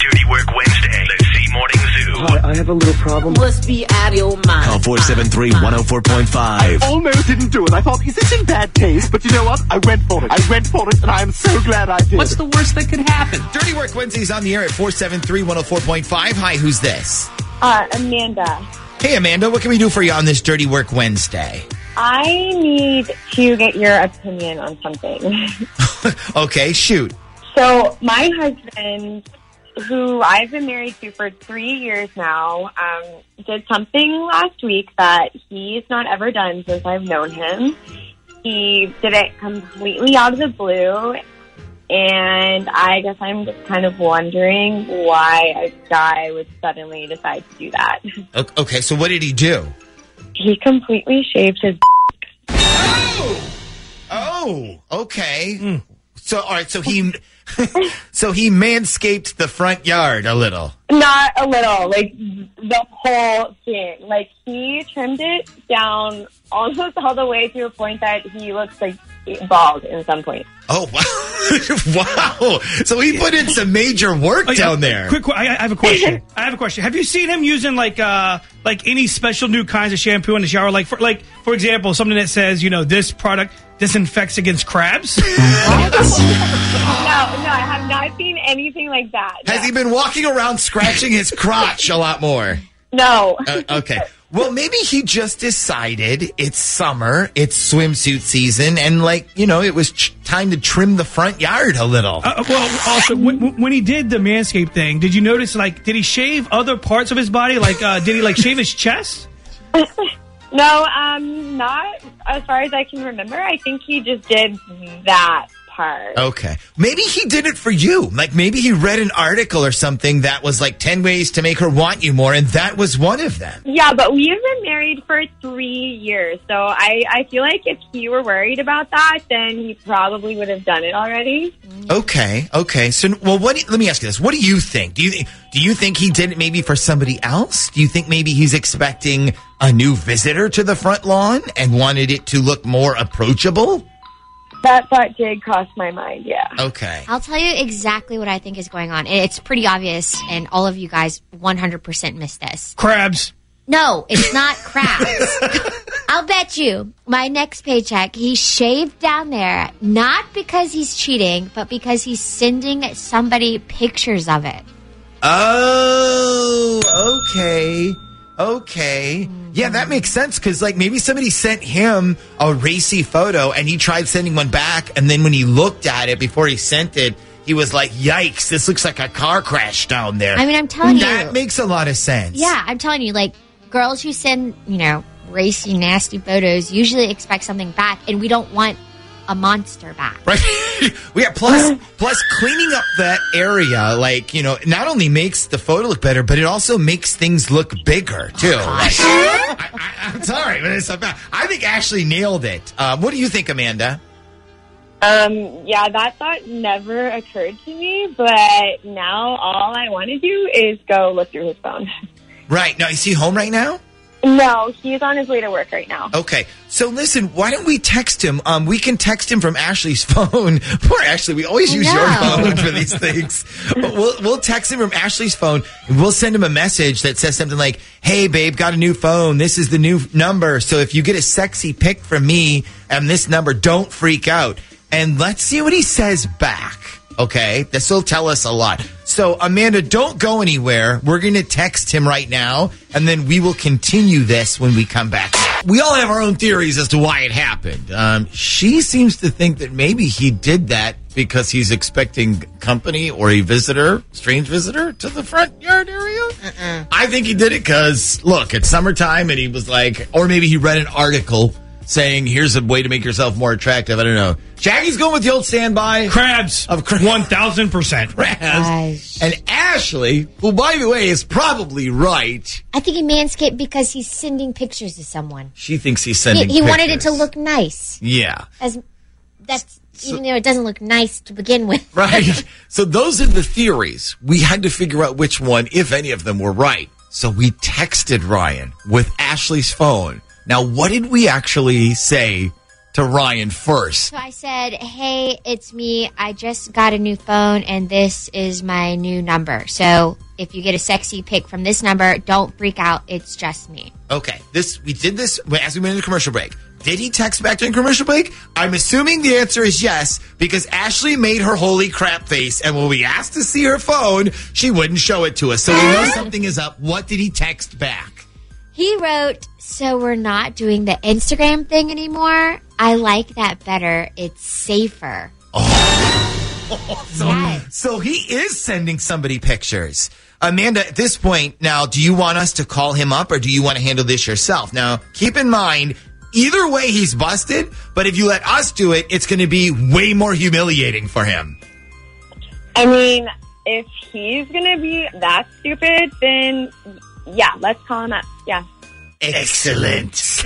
Dirty Work Wednesday. Let's see Morning Zoo. Hi, I have a little problem. Must be out of your mind. Call 473-104.5. Almost didn't do it. I thought, is this in bad taste? But you know what? I went for it. I went for it, and I am so glad I did. What's the worst that could happen? Dirty Work Wednesdays on the air at 473-104.5. Hi, who's this? Uh, Amanda, Hey, Amanda, what can we do for you on this Dirty Work Wednesday? I need to get your opinion on something. Okay, shoot. so, my husband, who I've been married to for three years now, um, did something last week that he's not ever done since I've known him. He did it completely out of the blue. And I guess I'm just kind of wondering why a guy would suddenly decide to do that. Okay, so what did he do? He completely shaved his Oh, okay. So, all right, so he, so he manscaped the front yard a little. Not a little, like the whole thing. Like he trimmed it down almost all the way to a point that he looks like bald in some point. Oh, wow. wow. So he put in some major work Oh, yeah. down there. Quick, I, I have a question. I have a question. Have you seen him using like uh like any special new kinds of shampoo in the shower? Like for like for example, something that says you know this product disinfects against crabs. No, no, I have not seen anything like that. Has he been walking around scratching his crotch a lot more? No. Uh, okay. Well, maybe he just decided it's summer, it's swimsuit season, and like, you know, it was ch- time to trim the front yard a little. Uh, well, also when, when he did the manscape thing, did you notice like did he shave other parts of his body? Like uh, did he like shave his chest? No, um, not as far as I can remember. I think he just did that Okay. Maybe he did it for you. Like maybe he read an article or something that was like 10 ways to make her want you more, and that was one of them. Yeah, but we've been married for three years, so I, I feel like if he were worried about that, then he probably would have done it already. Okay. Okay. So, well, what? Do, let me ask you this: What do you think? Do you do you think he did it maybe for somebody else? Do you think maybe he's expecting a new visitor to the front lawn and wanted it to look more approachable? That thought did cross my mind, yeah. Okay. I'll tell you exactly what I think is going on. It's pretty obvious, and all of you guys 100% missed this. Crabs. No, it's not crabs. I'll bet you my next paycheck, he shaved down there, not because he's cheating, but because he's sending somebody pictures of it. Oh, okay. Okay. Yeah, that makes sense because, like, maybe somebody sent him a racy photo and he tried sending one back. And then when he looked at it before he sent it, he was like, yikes, this looks like a car crash down there. I mean, I'm telling that you. That makes a lot of sense. Yeah, I'm telling you, like, girls who send, you know, racy, nasty photos usually expect something back, and we don't want a monster back. Right. yeah. Plus, plus cleaning up that area, like you know, not only makes the photo look better, but it also makes things look bigger too. Like, I, I, I'm sorry, but it's about, I think Ashley nailed it. Um, what do you think, Amanda? Um, yeah, that thought never occurred to me, but now all I want to do is go look through his phone. Right now, is he home right now? No, he's on his way to work right now. Okay, so listen, why don't we text him? Um, we can text him from Ashley's phone. Poor Ashley, we always use your phone for these things. But we'll we'll text him from Ashley's phone, and we'll send him a message that says something like, "Hey, babe, got a new phone. This is the new number. So if you get a sexy pic from me and this number, don't freak out." And let's see what he says back. Okay. This will tell us a lot. So, Amanda, don't go anywhere. We're going to text him right now, and then we will continue this when we come back. We all have our own theories as to why it happened. Um, she seems to think that maybe he did that because he's expecting company or a visitor, strange visitor, to the front yard area. I think he did it because, look, it's summertime, and he was like, or maybe he read an article saying, here's a way to make yourself more attractive. I don't know. Shaggy's going with the old standby. Crabs. Of crabs. 1000%. Crabs. And Ashley, who, by the way, is probably right. I think he manscaped because he's sending pictures to someone. She thinks he's He, sending he wanted it to look nice. Yeah. As that's even though it doesn't look nice to begin with. Right. so those are the theories. We had to figure out which one, if any of them, were right. So we texted Ryan with Ashley's phone. Now, what did we actually say to Ryan first? So I said, "Hey, it's me. I just got a new phone, and this is my new number. So if you get a sexy pic from this number, don't freak out. It's just me." Okay, this we did this as we went into commercial break. Did he text back during commercial break? I'm assuming the answer is yes because Ashley made her holy crap face, and when we asked to see her phone, she wouldn't show it to us. So we know something is up. What did he text back? He wrote, "So we're not doing the Instagram thing anymore. I like that better. It's safer." So, Yes. so he is sending somebody pictures. Amanda, at this point, now, do you want us to call him up or do you want to handle this yourself? Now, keep in mind, either way, he's busted, but if you let us do it, it's going to be way more humiliating for him. I mean, if he's gonna be that stupid, then yeah, let's call him up. Yeah. Excellent.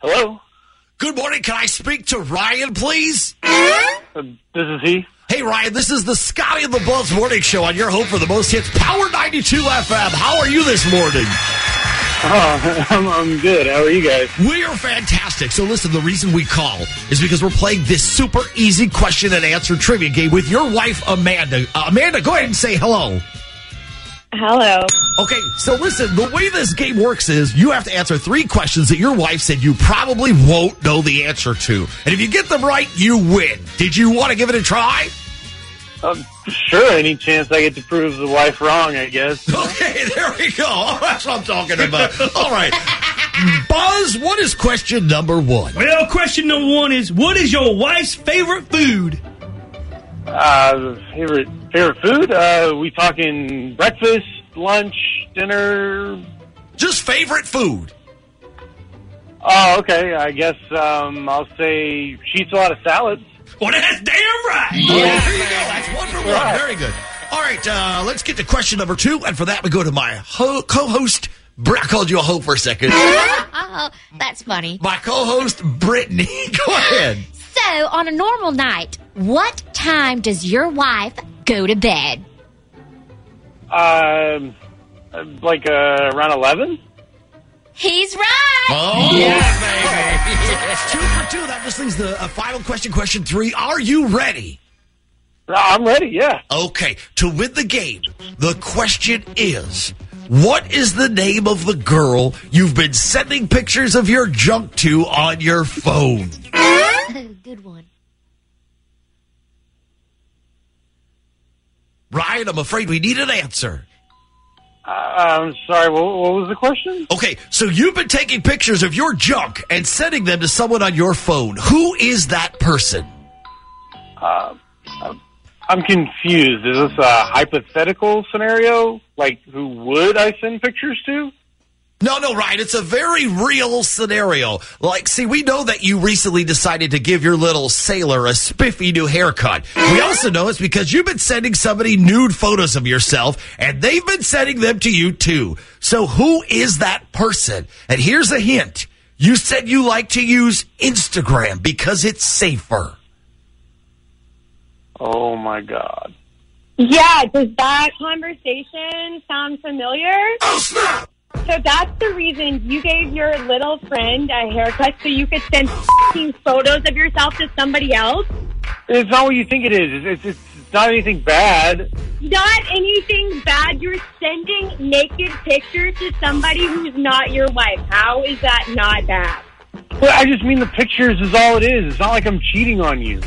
Hello, Good morning. Can I speak to Ryan, please? uh, this is he. Hey, Ryan, this is the Scotty and the Buzz Morning Show on your home for the most hits, Power 92 FM. How are you this morning? Oh, I'm, I'm good. How are you guys? We are fantastic. So listen, the reason we call is because we're playing this super easy question and answer trivia game with your wife, Amanda. Uh, Amanda, go ahead and say hello. Hello. Okay, so listen, the way this game works is you have to answer three questions that your wife said you probably won't know the answer to. And if you get them right, you win. Did you want to give it a try? Um, sure, any chance I get to prove the wife wrong, I guess. Okay, there we go. That's what I'm talking about. All right. Buzz, what is question number one? Well, question number one is what is your wife's favorite food? Uh, favorite favorite food? Uh, we talking breakfast, lunch, dinner? Just favorite food. Oh, okay. I guess um, I'll say she eats a lot of salads. Well, that's damn right. Oh, there you go. That's one for one. Very good. All right, uh, let's get to question number two. And for that, we go to my ho- co-host. Br- I called you a hoe for a second. Oh, that's funny. my co-host, Brittany. Go ahead. So, on a normal night, what time does your wife go to bed? Um, like uh, around eleven. He's right. Oh, yeah, baby. two for two. That just leaves the uh, final question, question three. Are you ready? I'm ready. Yeah. Okay, to win the game, the question is what is the name of the girl you've been sending pictures of your junk to on your phone? Good one. Ryan, I'm afraid we need an answer. I'm sorry. What, what was the question? Okay, so you've been taking pictures of your junk and sending them to someone on your phone. Who is that person? Uh, I'm confused. Is this a hypothetical scenario? Like, who would I send pictures to? No, no, Ryan, it's a very real scenario. Like, see, we know that you recently decided to give your little sailor a spiffy new haircut. We also know it's because you've been sending somebody nude photos of yourself, and they've been sending them to you too. So who is that person? And here's a hint. You said you like to use Instagram because it's safer. Oh my god. Yeah, does that conversation sound familiar? Oh, snap! So that's the reason you gave your little friend a haircut so you could send f***ing photos of yourself to somebody else? It's not what you think it is. It's, it's, it's not anything bad. Not anything bad. You're sending naked pictures to somebody who's not your wife. How is that not bad? But I just mean the pictures is all it is. It's not like I'm cheating on you.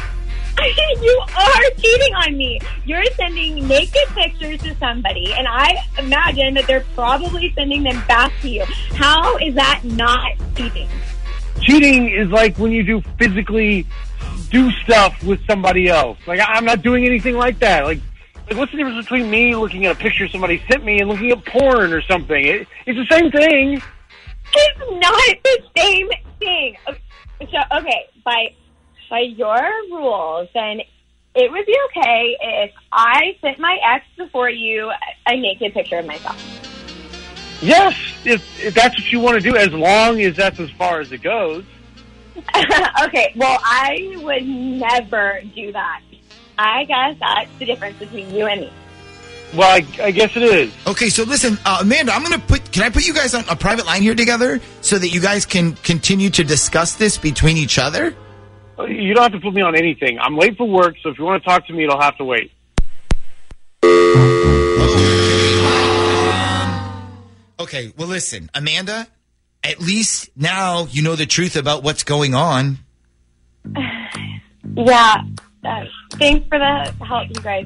you are cheating on me. You're sending naked pictures to somebody, and I imagine that they're probably sending them back to you. How is that not cheating? Cheating is like when you do physically do stuff with somebody else. Like I'm not doing anything like that. Like, like what's the difference between me looking at a picture somebody sent me and looking at porn or something? It, it's the same thing. It's not the same thing. Okay, So, okay, by by your rules, then it would be okay if I sent my ex before you a naked picture of myself. Yes, if, if that's what you want to do, as long as that's as far as it goes. okay, well, I would never do that. I guess that's the difference between you and me. Well, I, I guess it is. Okay, so listen, uh, Amanda, I'm going to put. Can I put you guys on a private line here together so that you guys can continue to discuss this between each other? You don't have to put me on anything. I'm late for work, so if you want to talk to me, it'll have to wait. Okay, well, listen, Amanda, at least now you know the truth about what's going on. Yeah. Uh, thanks for the help, you guys.